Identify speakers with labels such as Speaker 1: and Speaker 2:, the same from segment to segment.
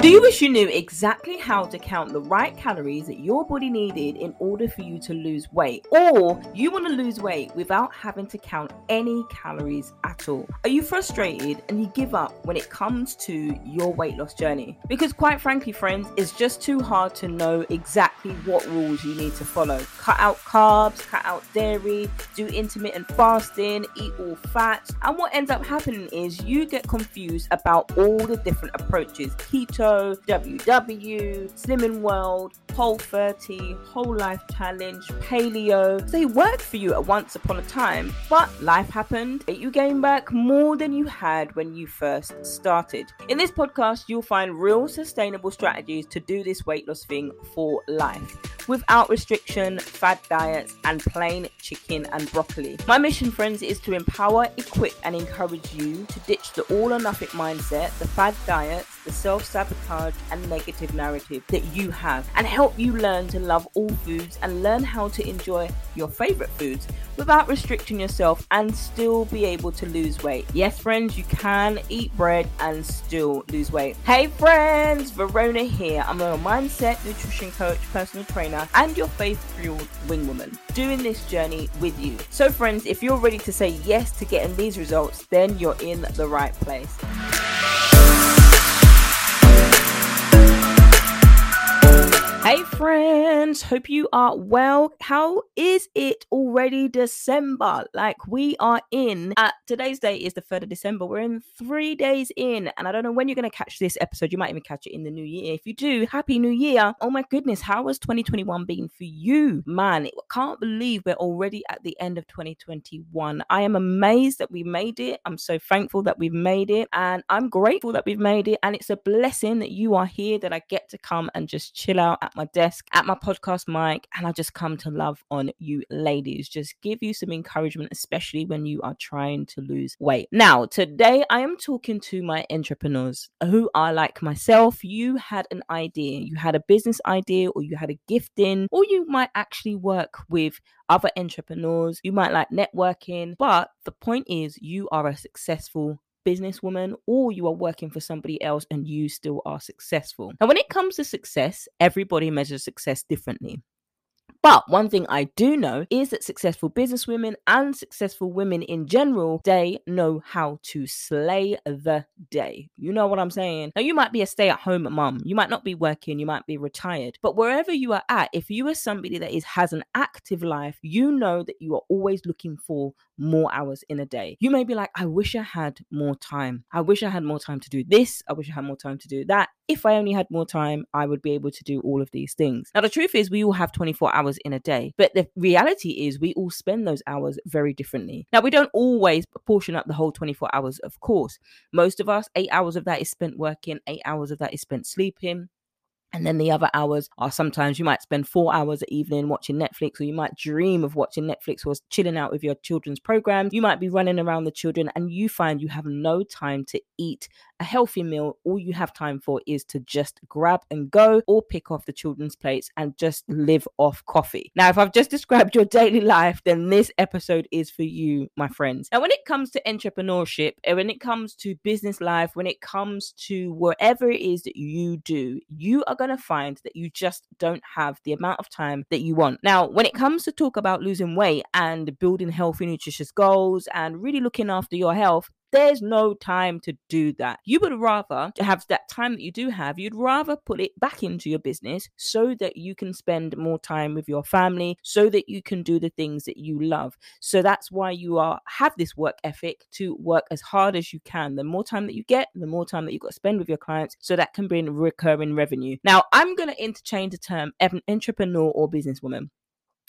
Speaker 1: Do you wish you knew exactly how to count the right calories that your body needed in order for you to lose weight? Or you want to lose weight without having to count any calories at all? Are you frustrated and you give up when it comes to your weight loss journey? Because, quite frankly, friends, it's just too hard to know exactly what rules you need to follow. Cut out carbs, cut out dairy, do intermittent fasting, eat all fats. And what ends up happening is you get confused about all the different approaches keto WW, Slimming World, Whole 30, Whole Life Challenge, Paleo. They worked for you at once upon a time, but life happened. You gained back more than you had when you first started. In this podcast, you'll find real sustainable strategies to do this weight loss thing for life without restriction, fad diets, and plain chicken and broccoli. My mission, friends, is to empower, equip, and encourage you to ditch the all or nothing mindset, the fad diets, the self sabotage, and negative narrative that you have, and help you learn to love all foods and learn how to enjoy your favorite foods without restricting yourself and still be able to lose weight. Yes, friends, you can eat bread and still lose weight. Hey, friends, Verona here. I'm a mindset, nutrition coach, personal trainer, and your faith fueled wing woman doing this journey with you. So, friends, if you're ready to say yes to getting these results, then you're in the right place. Hey friends, hope you are well. How is it already December? Like we are in at today's date is the 3rd of December. We're in three days in, and I don't know when you're gonna catch this episode. You might even catch it in the new year. If you do, happy new year. Oh my goodness, how has 2021 been for you? Man, I can't believe we're already at the end of 2021. I am amazed that we made it. I'm so thankful that we've made it, and I'm grateful that we've made it. And it's a blessing that you are here, that I get to come and just chill out at my desk, at my podcast mic, and I just come to love on you ladies. Just give you some encouragement, especially when you are trying to lose weight. Now, today I am talking to my entrepreneurs who are like myself. You had an idea, you had a business idea, or you had a gifting, or you might actually work with other entrepreneurs. You might like networking, but the point is, you are a successful businesswoman or you are working for somebody else and you still are successful. Now, when it comes to success, everybody measures success differently. But one thing I do know is that successful businesswomen and successful women in general, they know how to slay the day. You know what I'm saying? Now, you might be a stay at home mom, you might not be working, you might be retired, but wherever you are at, if you are somebody that is has an active life, you know that you are always looking for more hours in a day. You may be like, I wish I had more time. I wish I had more time to do this. I wish I had more time to do that. If I only had more time, I would be able to do all of these things. Now, the truth is, we all have 24 hours in a day, but the reality is, we all spend those hours very differently. Now, we don't always portion up the whole 24 hours, of course. Most of us, eight hours of that is spent working, eight hours of that is spent sleeping. And then the other hours are sometimes you might spend four hours at evening watching Netflix, or you might dream of watching Netflix or chilling out with your children's programs. You might be running around the children and you find you have no time to eat a healthy meal, all you have time for is to just grab and go or pick off the children's plates and just live off coffee. Now, if I've just described your daily life, then this episode is for you, my friends. Now, when it comes to entrepreneurship, when it comes to business life, when it comes to whatever it is that you do, you are going to find that you just don't have the amount of time that you want. Now, when it comes to talk about losing weight and building healthy, nutritious goals and really looking after your health, there's no time to do that. You would rather have that time that you do have, you'd rather put it back into your business so that you can spend more time with your family, so that you can do the things that you love. So that's why you are have this work ethic to work as hard as you can. The more time that you get, the more time that you've got to spend with your clients, so that can bring recurring revenue. Now, I'm going to interchange the term entrepreneur or businesswoman.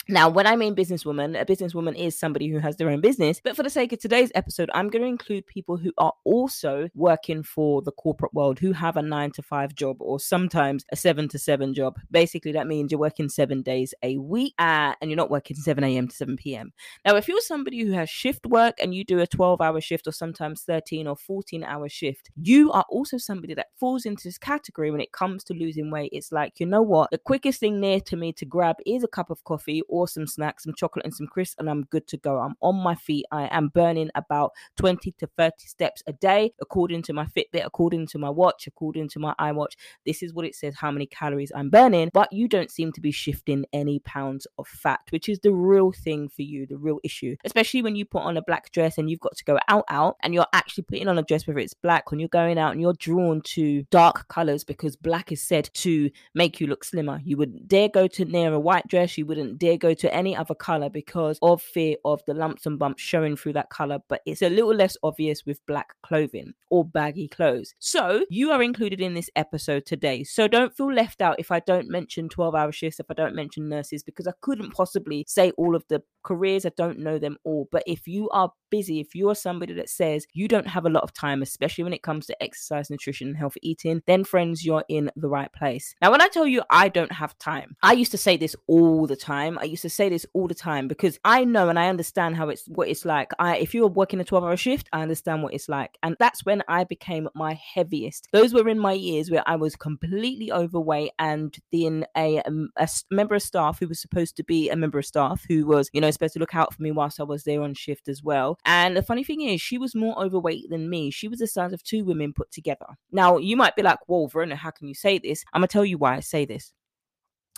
Speaker 1: Now, when I mean businesswoman, a businesswoman is somebody who has their own business. But for the sake of today's episode, I'm going to include people who are also working for the corporate world, who have a nine to five job or sometimes a seven to seven job. Basically, that means you're working seven days a week uh, and you're not working 7 a.m. to 7 p.m. Now, if you're somebody who has shift work and you do a 12 hour shift or sometimes 13 or 14 hour shift, you are also somebody that falls into this category when it comes to losing weight. It's like, you know what? The quickest thing near to me to grab is a cup of coffee awesome snack, some chocolate and some crisps, and I'm good to go. I'm on my feet. I am burning about 20 to 30 steps a day, according to my Fitbit, according to my watch, according to my iWatch. This is what it says how many calories I'm burning, but you don't seem to be shifting any pounds of fat, which is the real thing for you, the real issue, especially when you put on a black dress and you've got to go out, out, and you're actually putting on a dress, whether it's black, when you're going out and you're drawn to dark colors because black is said to make you look slimmer. You wouldn't dare go to near a white dress, you wouldn't dare go to any other color because of fear of the lumps and bumps showing through that color, but it's a little less obvious with black clothing or baggy clothes. So, you are included in this episode today. So, don't feel left out if I don't mention 12 hour shifts, if I don't mention nurses, because I couldn't possibly say all of the careers. I don't know them all. But if you are busy, if you are somebody that says you don't have a lot of time, especially when it comes to exercise, nutrition, and healthy eating, then friends, you're in the right place. Now, when I tell you I don't have time, I used to say this all the time. I used to say this all the time because I know and I understand how it's what it's like. I if you are working a 12 hour shift, I understand what it's like. And that's when I became my heaviest. Those were in my years where I was completely overweight and then a, um, a member of staff who was supposed to be a member of staff who was, you know, supposed to look out for me whilst I was there on shift as well. And the funny thing is, she was more overweight than me. She was the size of two women put together. Now, you might be like, well, Verona, how can you say this? I'm to tell you why I say this.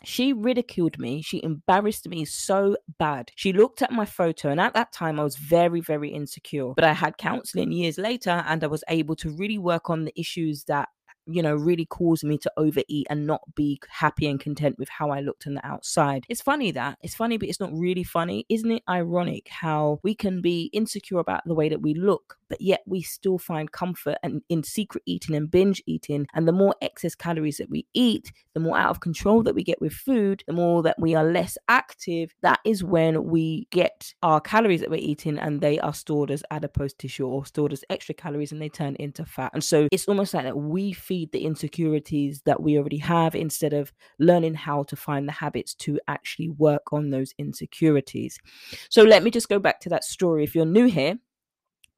Speaker 1: She ridiculed me. She embarrassed me so bad. She looked at my photo, and at that time, I was very, very insecure. But I had counseling years later, and I was able to really work on the issues that you know, really caused me to overeat and not be happy and content with how I looked on the outside. It's funny that it's funny, but it's not really funny. Isn't it ironic how we can be insecure about the way that we look, but yet we still find comfort and in secret eating and binge eating. And the more excess calories that we eat, the more out of control that we get with food, the more that we are less active. That is when we get our calories that we're eating and they are stored as adipose tissue or stored as extra calories and they turn into fat. And so it's almost like that we feed the insecurities that we already have instead of learning how to find the habits to actually work on those insecurities. So let me just go back to that story. If you're new here,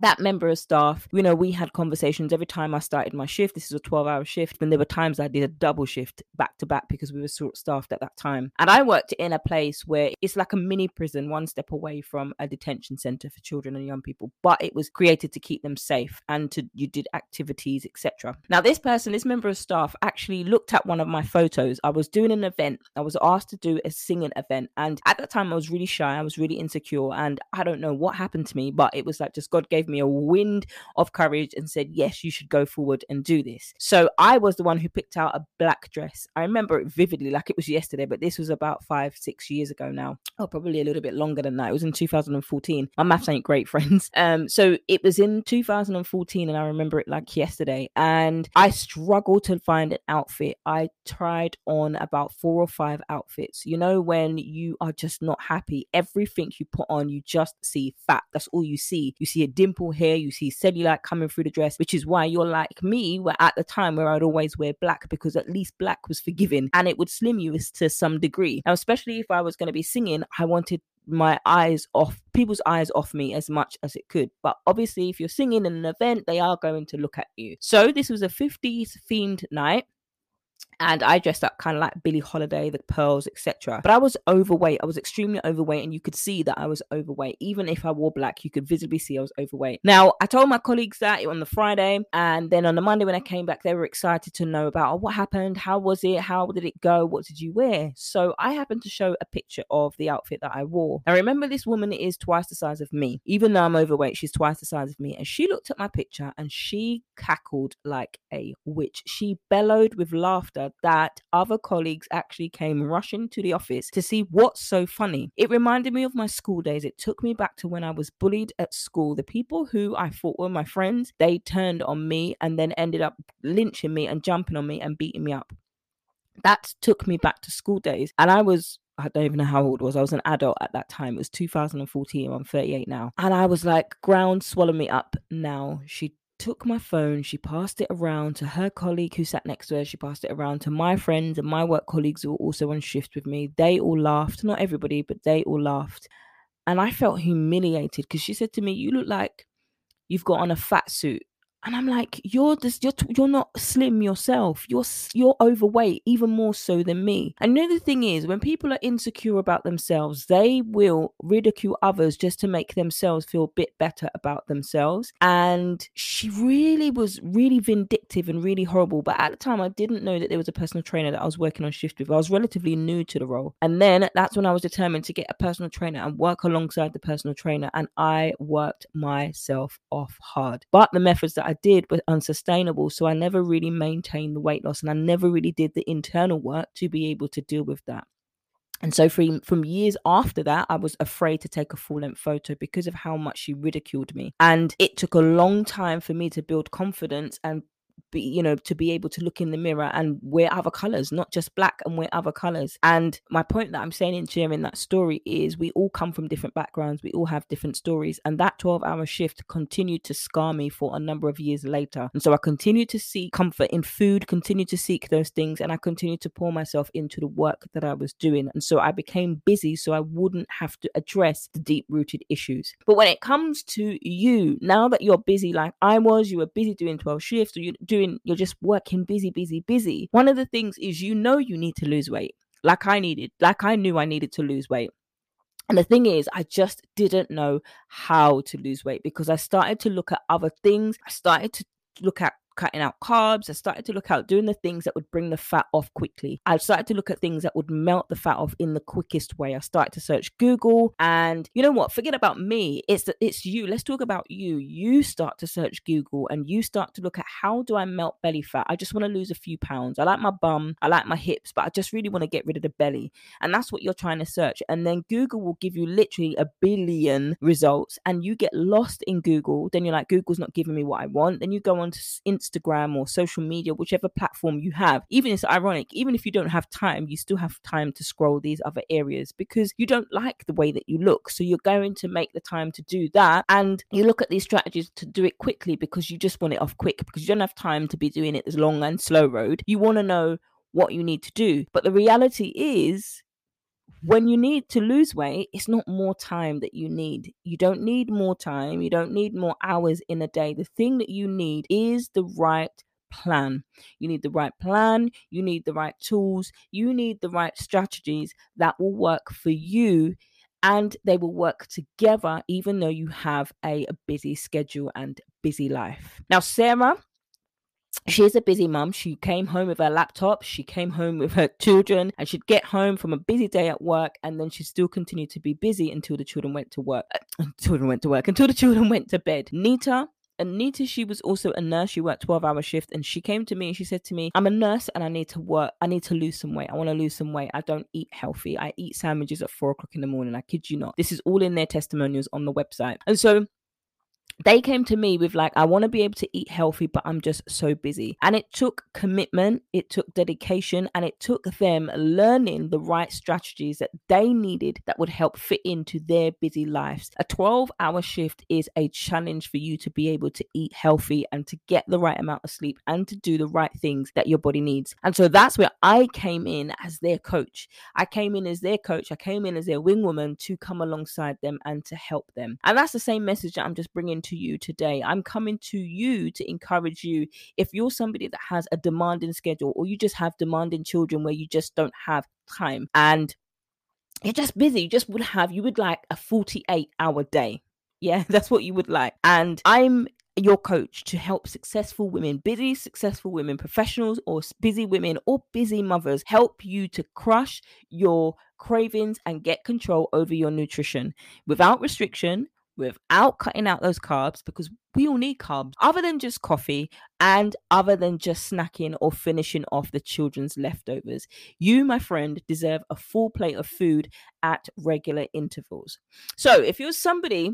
Speaker 1: that member of staff, you know, we had conversations every time I started my shift. This is a 12 hour shift. And there were times I did a double shift back to back because we were short staffed at that time. And I worked in a place where it's like a mini prison, one step away from a detention center for children and young people, but it was created to keep them safe and to you did activities, etc. Now, this person, this member of staff actually looked at one of my photos. I was doing an event. I was asked to do a singing event. And at that time, I was really shy. I was really insecure. And I don't know what happened to me, but it was like just God gave gave me a wind of courage and said, Yes, you should go forward and do this. So I was the one who picked out a black dress. I remember it vividly, like it was yesterday, but this was about five, six years ago now. Oh, probably a little bit longer than that. It was in 2014. My maths ain't great, friends. Um, so it was in 2014, and I remember it like yesterday. And I struggled to find an outfit. I tried on about four or five outfits. You know, when you are just not happy, everything you put on, you just see fat. That's all you see. You see a dimple dimple here, you see cellulite coming through the dress, which is why you're like me, where at the time where I'd always wear black because at least black was forgiving and it would slim you to some degree. Now, especially if I was going to be singing, I wanted my eyes off people's eyes off me as much as it could. But obviously, if you're singing in an event, they are going to look at you. So this was a 50s themed night and I dressed up kind of like Billie Holiday, the pearls, etc. But I was overweight. I was extremely overweight, and you could see that I was overweight. Even if I wore black, you could visibly see I was overweight. Now, I told my colleagues that on the Friday, and then on the Monday when I came back, they were excited to know about oh, what happened, how was it, how did it go, what did you wear? So I happened to show a picture of the outfit that I wore. I remember this woman is twice the size of me. Even though I'm overweight, she's twice the size of me, and she looked at my picture and she cackled like a witch. She bellowed with laughter that other colleagues actually came rushing to the office to see what's so funny. It reminded me of my school days. It took me back to when I was bullied at school. The people who I thought were my friends, they turned on me and then ended up lynching me and jumping on me and beating me up. That took me back to school days. And I was I don't even know how old I was. I was an adult at that time. It was 2014. I'm 38 now. And I was like, ground swallow me up now. She took my phone, she passed it around to her colleague who sat next to her, she passed it around to my friends and my work colleagues who were also on shift with me. They all laughed, not everybody, but they all laughed. And I felt humiliated because she said to me, You look like you've got on a fat suit. And I'm like, you're this, you're you're not slim yourself. You're you're overweight, even more so than me. And know the thing is, when people are insecure about themselves, they will ridicule others just to make themselves feel a bit better about themselves. And she really was really vindictive and really horrible. But at the time, I didn't know that there was a personal trainer that I was working on shift with. I was relatively new to the role, and then that's when I was determined to get a personal trainer and work alongside the personal trainer. And I worked myself off hard. But the methods that I did were unsustainable. So I never really maintained the weight loss and I never really did the internal work to be able to deal with that. And so from from years after that, I was afraid to take a full length photo because of how much she ridiculed me. And it took a long time for me to build confidence and be you know to be able to look in the mirror and wear other colors not just black and wear other colors. And my point that i'm saying in sharing that story is we all come from different backgrounds. We all have different stories. And that 12 hour shift continued to scar me for a number of years later. And so i continued to seek comfort in food continued to seek those things and i continued to pour myself into the work that i was doing. And so i became busy so i wouldn't have to address the deep rooted issues. But when it comes to you now that you're busy like i was you were busy doing 12 shifts or you doing, you're just working busy, busy, busy. One of the things is you know you need to lose weight, like I needed, like I knew I needed to lose weight. And the thing is, I just didn't know how to lose weight because I started to look at other things. I started to look at cutting out carbs. I started to look out doing the things that would bring the fat off quickly. I started to look at things that would melt the fat off in the quickest way. I started to search Google and you know what? Forget about me. It's that it's you. Let's talk about you. You start to search Google and you start to look at how do I melt belly fat? I just want to lose a few pounds. I like my bum, I like my hips, but I just really want to get rid of the belly. And that's what you're trying to search. And then Google will give you literally a billion results and you get lost in Google. Then you're like, Google's not giving me what I want. Then you go on to Instagram or social media, whichever platform you have. Even it's ironic, even if you don't have time, you still have time to scroll these other areas because you don't like the way that you look. So you're going to make the time to do that. And you look at these strategies to do it quickly because you just want it off quick because you don't have time to be doing it as long and slow road. You want to know what you need to do. But the reality is, when you need to lose weight, it's not more time that you need. You don't need more time. You don't need more hours in a day. The thing that you need is the right plan. You need the right plan. You need the right tools. You need the right strategies that will work for you and they will work together even though you have a, busy schedule and busy life. Now, Sarah she's a busy mum. She came home with her laptop, she came home with her children, and she'd get home from a busy day at work, and then she'd still continue to be busy until the children went to work. Uh, children went to work until the children went to bed. Nita Anita, she was also a nurse. She worked 12 hour shift and she came to me and she said to me, I'm a nurse and I need to work. I need to lose some weight. I want to lose some weight. I don't eat healthy. I eat sandwiches at four o'clock in the morning. I kid you not. This is all in their testimonials on the website. And so they came to me with like i want to be able to eat healthy but i'm just so busy. And it took commitment it took dedication and it took them learning the right strategies that they needed that would help fit into their busy lives. A 12 hour shift is a challenge for you to be able to eat healthy and to get the right amount of sleep and to do the right things that your body needs. And so that's where i came in as their coach. I came in as their coach. I came in as their wing woman to come alongside them and to help them. And that's the same message that i'm just bringing to you today. I'm coming to you to encourage you. If you're somebody that has a demanding schedule or you just have demanding children where you just don't have time and you're just busy, you just would have, you would like a 48 hour day. Yeah, that's what you would like. And I'm your coach to help successful women, busy, successful women, professionals, or busy women, or busy mothers help you to crush your cravings and get control over your nutrition without restriction, without cutting out those carbs because we all need carbs other than just coffee and other than just snacking or finishing off the children's leftovers. You, my friend, deserve a full plate of food at regular intervals. So, if you're somebody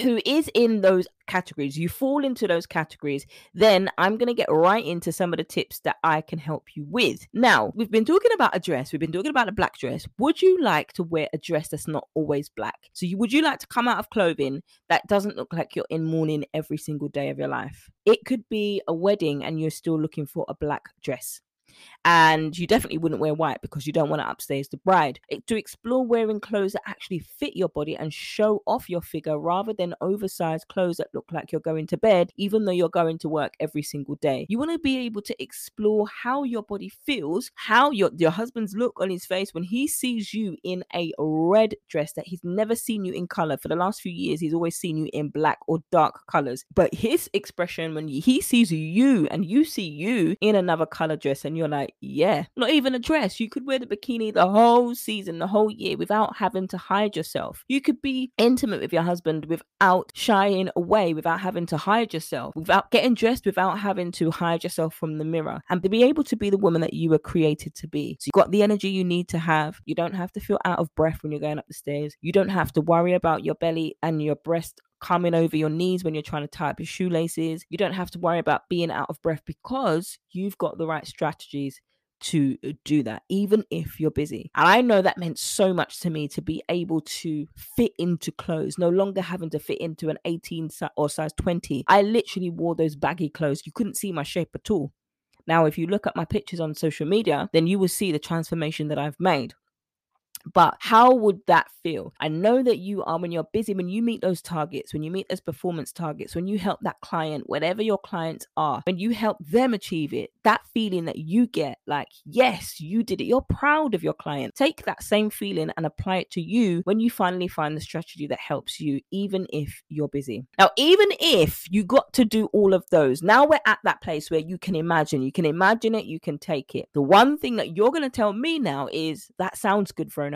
Speaker 1: who is in those categories, you fall into those categories, then I'm going to get right into some of the tips that I can help you with. Now, we've been talking about a dress, we've been talking about a black dress. Would you like to wear a dress that's not always black? So, you, would you like to come out of clothing that doesn't look like you're in mourning every single day of your life? It could be a wedding and you're still looking for a black dress. And you definitely wouldn't wear white because you don't want to upstage the bride. To explore wearing clothes that actually fit your body and show off your figure rather than oversized clothes that look like you're going to bed, even though you're going to work every single day. You want to be able to explore how your body feels, how your, your husband's look on his face when he sees you in a red dress that he's never seen you in color. For the last few years, he's always seen you in black or dark colors. But his expression when he sees you and you see you in another color dress and you're like, yeah, not even a dress. You could wear the bikini the whole season, the whole year without having to hide yourself. You could be intimate with your husband without shying away, without having to hide yourself, without getting dressed, without having to hide yourself from the mirror, and to be able to be the woman that you were created to be. So you've got the energy you need to have. You don't have to feel out of breath when you're going up the stairs. You don't have to worry about your belly and your breast coming over your knees when you're trying to tie up your shoelaces. You don't have to worry about being out of breath because you've got the right strategies to do that, even if you're busy. And I know that meant so much to me to be able to fit into clothes, no longer having to fit into an 18 or size 20. I literally wore those baggy clothes. You couldn't see my shape at all. Now, if you look at my pictures on social media, then you will see the transformation that I've made. But how would that feel? I know that you are when you're busy, when you meet those targets, when you meet those performance targets, when you help that client, whatever your clients are, when you help them achieve it, that feeling that you get like, yes, you did it. You're proud of your client. Take that same feeling and apply it to you when you finally find the strategy that helps you, even if you're busy. Now, even if you got to do all of those, now we're at that place where you can imagine, you can imagine it, you can take it. The one thing that you're going to tell me now is that sounds good for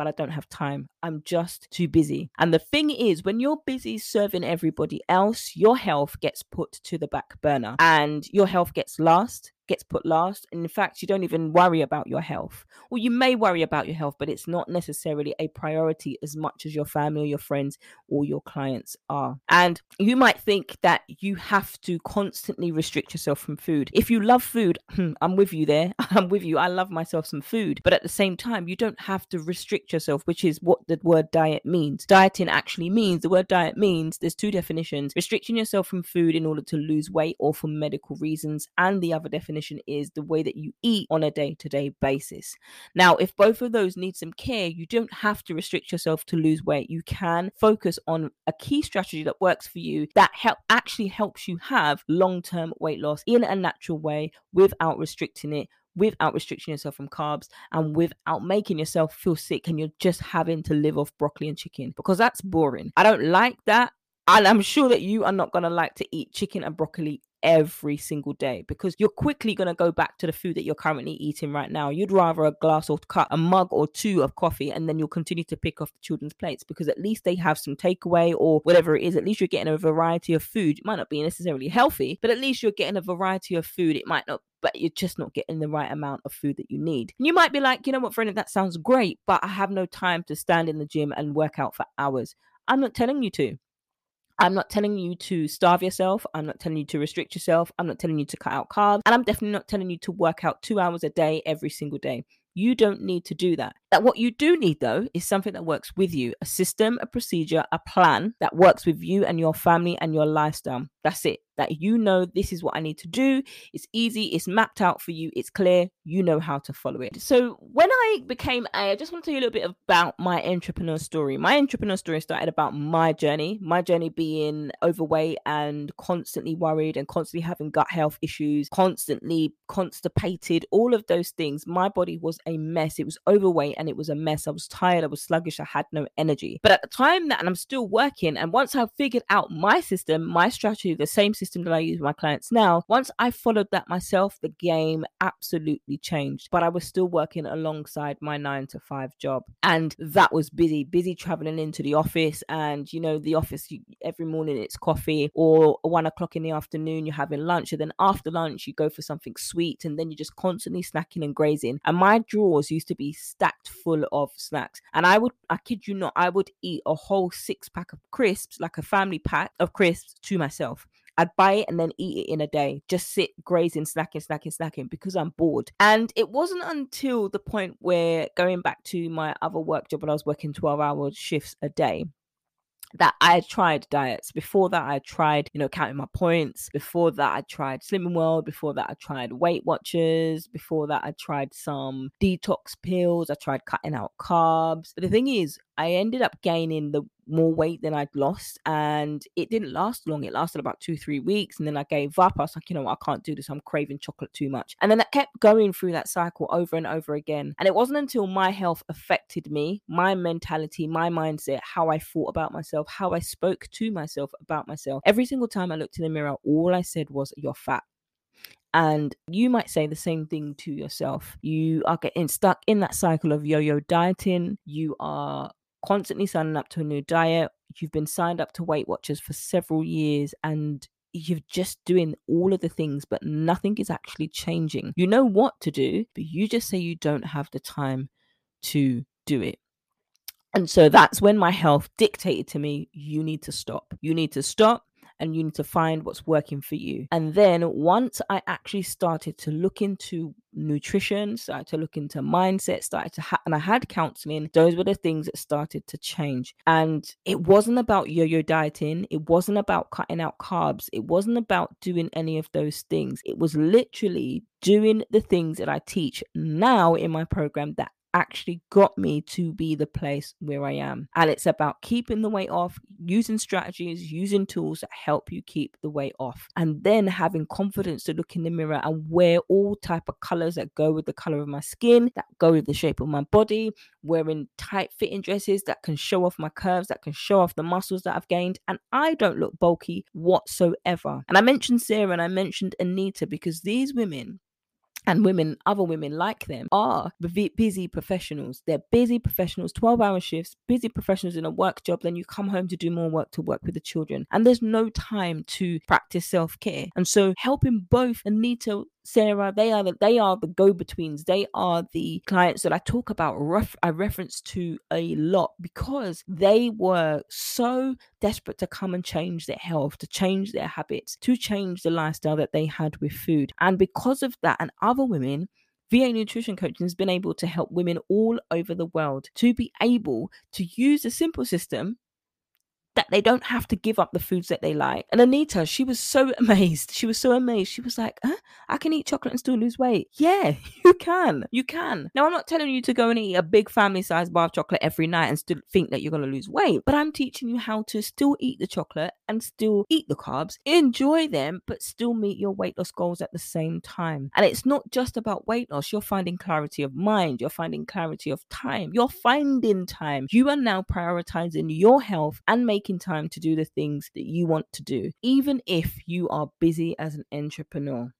Speaker 1: but I don't have time. I'm just too busy. And the thing is, when you're busy serving everybody else, your health gets put to the back burner and your health gets last gets put last. And in fact, you don't even worry about your health. Well, you may worry about your health, but it's not necessarily a priority as much as your family or your friends or your clients are. And you might think that you have to constantly restrict yourself from food. If you love food, hmm, I'm with you there. I'm with you. I love myself some food. But at the same time, you don't have to restrict yourself, which is what the word diet means. Dieting actually means the word diet means there's two definitions restricting yourself from food in order to lose weight or for medical reasons, and the other definition definition is the way that you eat on a day to day basis. Now, if both of those need some care, you don't have to restrict yourself to lose weight. You can focus on a key strategy that works for you that help actually helps you have long term weight loss in a natural way without restricting it without restricting yourself from carbs and without making yourself feel sick and you're just having to live off broccoli and chicken because that's boring. I don't like that. And I'm sure that you are not going to like to eat chicken and broccoli every single day because you're quickly going to go back to the food that you're currently eating right now. You'd rather a glass or cup, a mug or two of coffee, and then you'll continue to pick off the children's plates because at least they have some takeaway or whatever it is. At least you're getting a variety of food. It might not be necessarily healthy, but at least you're getting a variety of food. It might not but you're just not getting the right amount of food that you need. And you might be like, you know what, friend, that sounds great, but I have no time to stand in the gym and work out for hours. I'm not telling you to. I'm not telling you to starve yourself. I'm not telling you to restrict yourself. I'm not telling you to cut out carbs. And I'm definitely not telling you to work out two hours a day every single day. You don't need to do that. That what you do need though is something that works with you, a system, a procedure, a plan that works with you and your family and your lifestyle. That's it. That you know this is what I need to do. It's easy, it's mapped out for you, it's clear, you know how to follow it. So when I became a, I just want to tell you a little bit about my entrepreneur story. My entrepreneur story started about my journey, my journey being overweight and constantly worried and constantly having gut health issues, constantly constipated, all of those things. My body was a mess. It was overweight and it was a mess. I was tired, I was sluggish, I had no energy. But at the time that, and I'm still working, and once I figured out my system, my strategy the same system that I use with my clients now. Once I followed that myself, the game absolutely changed. But I was still working alongside my nine to five job. And that was busy, busy traveling into the office. And, you know, the office you, every morning it's coffee or one o'clock in the afternoon, you're having lunch. And then after lunch, you go for something sweet. And then you're just constantly snacking and grazing. And my drawers used to be stacked full of snacks. And I would, I kid you not, I would eat a whole six pack of crisps, like a family pack of crisps to myself. I'd buy it and then eat it in a day. Just sit grazing, snacking, snacking, snacking because I'm bored. And it wasn't until the point where going back to my other work job when I was working 12 hour shifts a day that I tried diets. Before that, I tried, you know, counting my points. Before that, I tried Slimming World. Before that, I tried Weight Watchers. Before that, I tried some detox pills. I tried cutting out carbs. But the thing is, I ended up gaining the more weight than I'd lost, and it didn't last long. It lasted about two, three weeks, and then I gave up. I was like, you know, I can't do this. I'm craving chocolate too much, and then that kept going through that cycle over and over again. And it wasn't until my health affected me, my mentality, my mindset, how I thought about myself, how I spoke to myself about myself. Every single time I looked in the mirror, all I said was, "You're fat." And you might say the same thing to yourself. You are getting stuck in that cycle of yo yo dieting. You are constantly signing up to a new diet. You've been signed up to Weight Watchers for several years and you're just doing all of the things, but nothing is actually changing. You know what to do, but you just say you don't have the time to do it. And so that's when my health dictated to me, you need to stop. You need to stop and you need to find what's working for you. And then once I actually started to look into nutrition, started to look into mindset, started to ha- and I had counseling, those were the things that started to change. And it wasn't about yo-yo dieting, it wasn't about cutting out carbs, it wasn't about doing any of those things. It was literally doing the things that I teach now in my program that actually got me to be the place where I am. And it's about keeping the weight off, using strategies, using tools that help you keep the weight off. And then having confidence to look in the mirror and wear all type of colors that go with the color of my skin, that go with the shape of my body, wearing tight fitting dresses that can show off my curves, that can show off the muscles that I've gained. And I don't look bulky whatsoever. And I mentioned Sarah and I mentioned Anita because these women and women, other women like them, are busy professionals. They're busy professionals, 12 hour shifts, busy professionals in a work job. Then you come home to do more work to work with the children. And there's no time to practice self care. And so helping both Anita Sarah, they are the they are the go-betweens. They are the clients that I talk about. Ref, I reference to a lot because they were so desperate to come and change their health, to change their habits, to change the lifestyle that they had with food. And because of that, and other women VA Nutrition Coaching has been able to help women all over the world to be able to use a simple system that they don't have to give up the foods that they like. And Anita, she was so amazed. She was so amazed. She was like, huh? I can eat chocolate and still lose weight. Yeah, you can. You can. Now, I'm not telling you to go and eat a big family sized bar of chocolate every night and still think that you're going to lose weight, but I'm teaching you how to still eat the chocolate and still eat the carbs, enjoy them, but still meet your weight loss goals at the same time. And it's not just about weight loss. You're finding clarity of mind. You're finding clarity of time. You're finding time. You are now prioritizing your health and making time to do the things that you want to do, even if you are busy as an entrepreneur.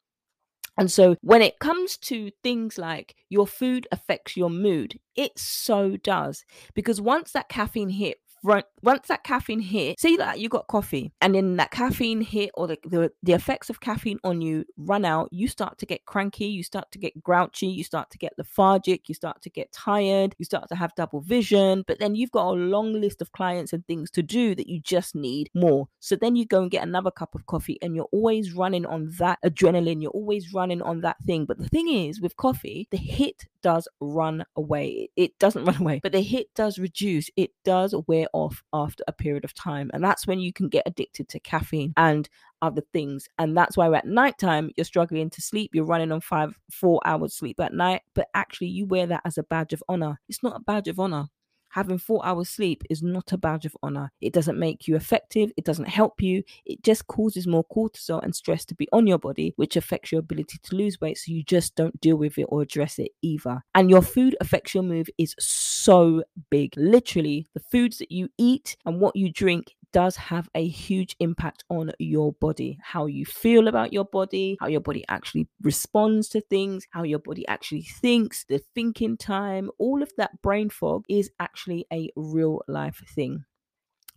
Speaker 1: And so when it comes to things like your food affects your mood, it so does. Because once that caffeine hit once that caffeine hit, say that you got coffee and then that caffeine hit or the, the, the effects of caffeine on you run out, you start to get cranky, you start to get grouchy, you start to get lethargic, you start to get tired, you start to have double vision, but then you've got a long list of clients and things to do that you just need more. So then you go and get another cup of coffee and you're always running on that adrenaline, you're always running on that thing. But the thing is, with coffee, the hit does run away. It doesn't run away, but the hit does reduce. It does wear off after a period of time. And that's when you can get addicted to caffeine and other things. And that's why at nighttime you're struggling to sleep. You're running on five, four hours sleep at night, but actually you wear that as a badge of honor. It's not a badge of honor having four hours sleep is not a badge of honor. It doesn't make you effective. It doesn't help you. It just causes more cortisol and stress to be on your body, which affects your ability to lose weight. So you just don't deal with it or address it either. And your food affects your mood is so big. Literally, the foods that you eat and what you drink does have a huge impact on your body, how you feel about your body, how your body actually responds to things, how your body actually thinks, the thinking time, all of that brain fog is actually a real life thing.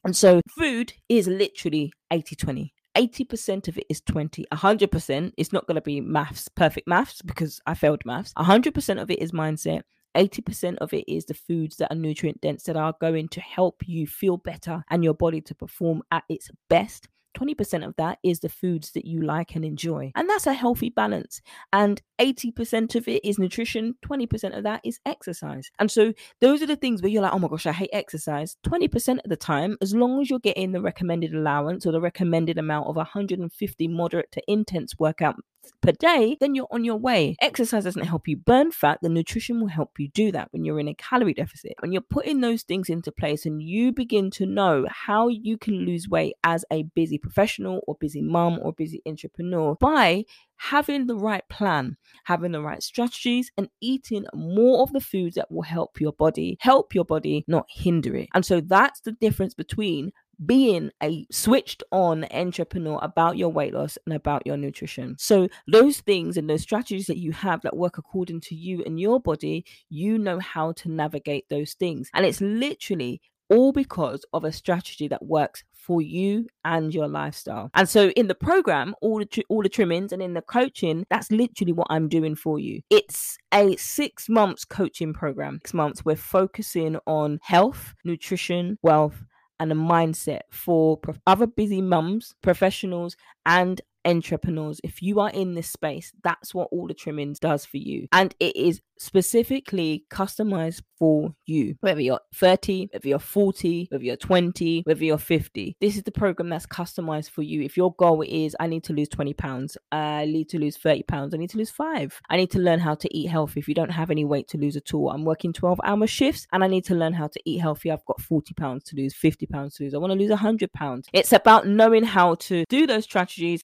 Speaker 1: And so food is literally 80 20. 80% of it is 20 100% it's not going to be maths perfect maths because i failed maths 100% of it is mindset 80% of it is the foods that are nutrient dense that are going to help you feel better and your body to perform at its best. 20% of that is the foods that you like and enjoy. And that's a healthy balance. And 80% of it is nutrition, 20% of that is exercise. And so those are the things where you're like, oh my gosh, I hate exercise. 20% of the time, as long as you're getting the recommended allowance or the recommended amount of 150 moderate to intense workout per day, then you're on your way. Exercise doesn't help you burn fat, the nutrition will help you do that when you're in a calorie deficit. When you're putting those things into place and you begin to know how you can lose weight as a busy professional or busy mom or busy entrepreneur by having the right plan, having the right strategies, and eating more of the foods that will help your body, help your body, not hinder it. And so that's the difference between being a switched on entrepreneur about your weight loss and about your nutrition. So, those things and those strategies that you have that work according to you and your body, you know how to navigate those things. And it's literally all because of a strategy that works for you and your lifestyle. And so in the program, all the tr- all the trimmings and in the coaching, that's literally what I'm doing for you. It's a 6 months coaching program. 6 months we're focusing on health, nutrition, wealth and a mindset for other busy mums, professionals, and entrepreneurs. If you are in this space, that's what all the trimmings does for you. And it is specifically customized for you. Whether you're 30, whether you're 40, whether you're 20, whether you're 50. This is the program that's customized for you. If your goal is I need to lose 20 pounds, I need to lose 30 pounds, I need to lose five. I need to learn how to eat healthy if you don't have any weight to lose at all. I'm working 12 hour shifts and I need to learn how to eat healthy. I've got 40 pounds to lose, 50 pounds to lose. I want to lose 100 pounds. It's about knowing how to do those strategies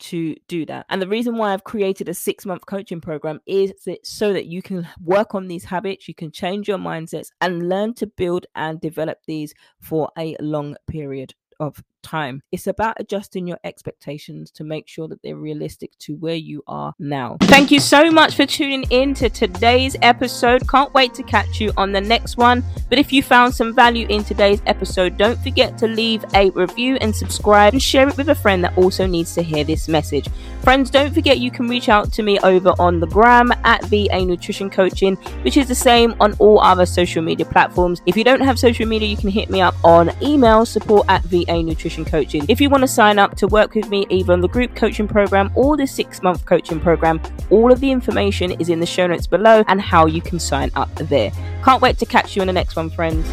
Speaker 1: do that. And the reason why I've created a six month coaching program is that so that you can work on these habits, you can change your mindsets and learn to build and develop these for a long period of time. It's about adjusting your expectations to make sure that they're realistic to where you are now. Thank you so much for tuning in to today's episode. Can't wait to catch you on the next one. But if you found some value in today's episode, don't forget to leave a review and subscribe and share it with a friend that also needs to hear this message. Friends, don't forget you can reach out to me over on the gram at VA Nutrition Coaching, which is the same on all other social media platforms. If you don't have social media, you can hit me up on email support at VA Nutrition nutrition coaching. If you want to sign up to work with me either on the group coaching program or the six month coaching program, all of the information is in the show notes below and how you can sign up there. Can't wait to catch you in the next one, friends.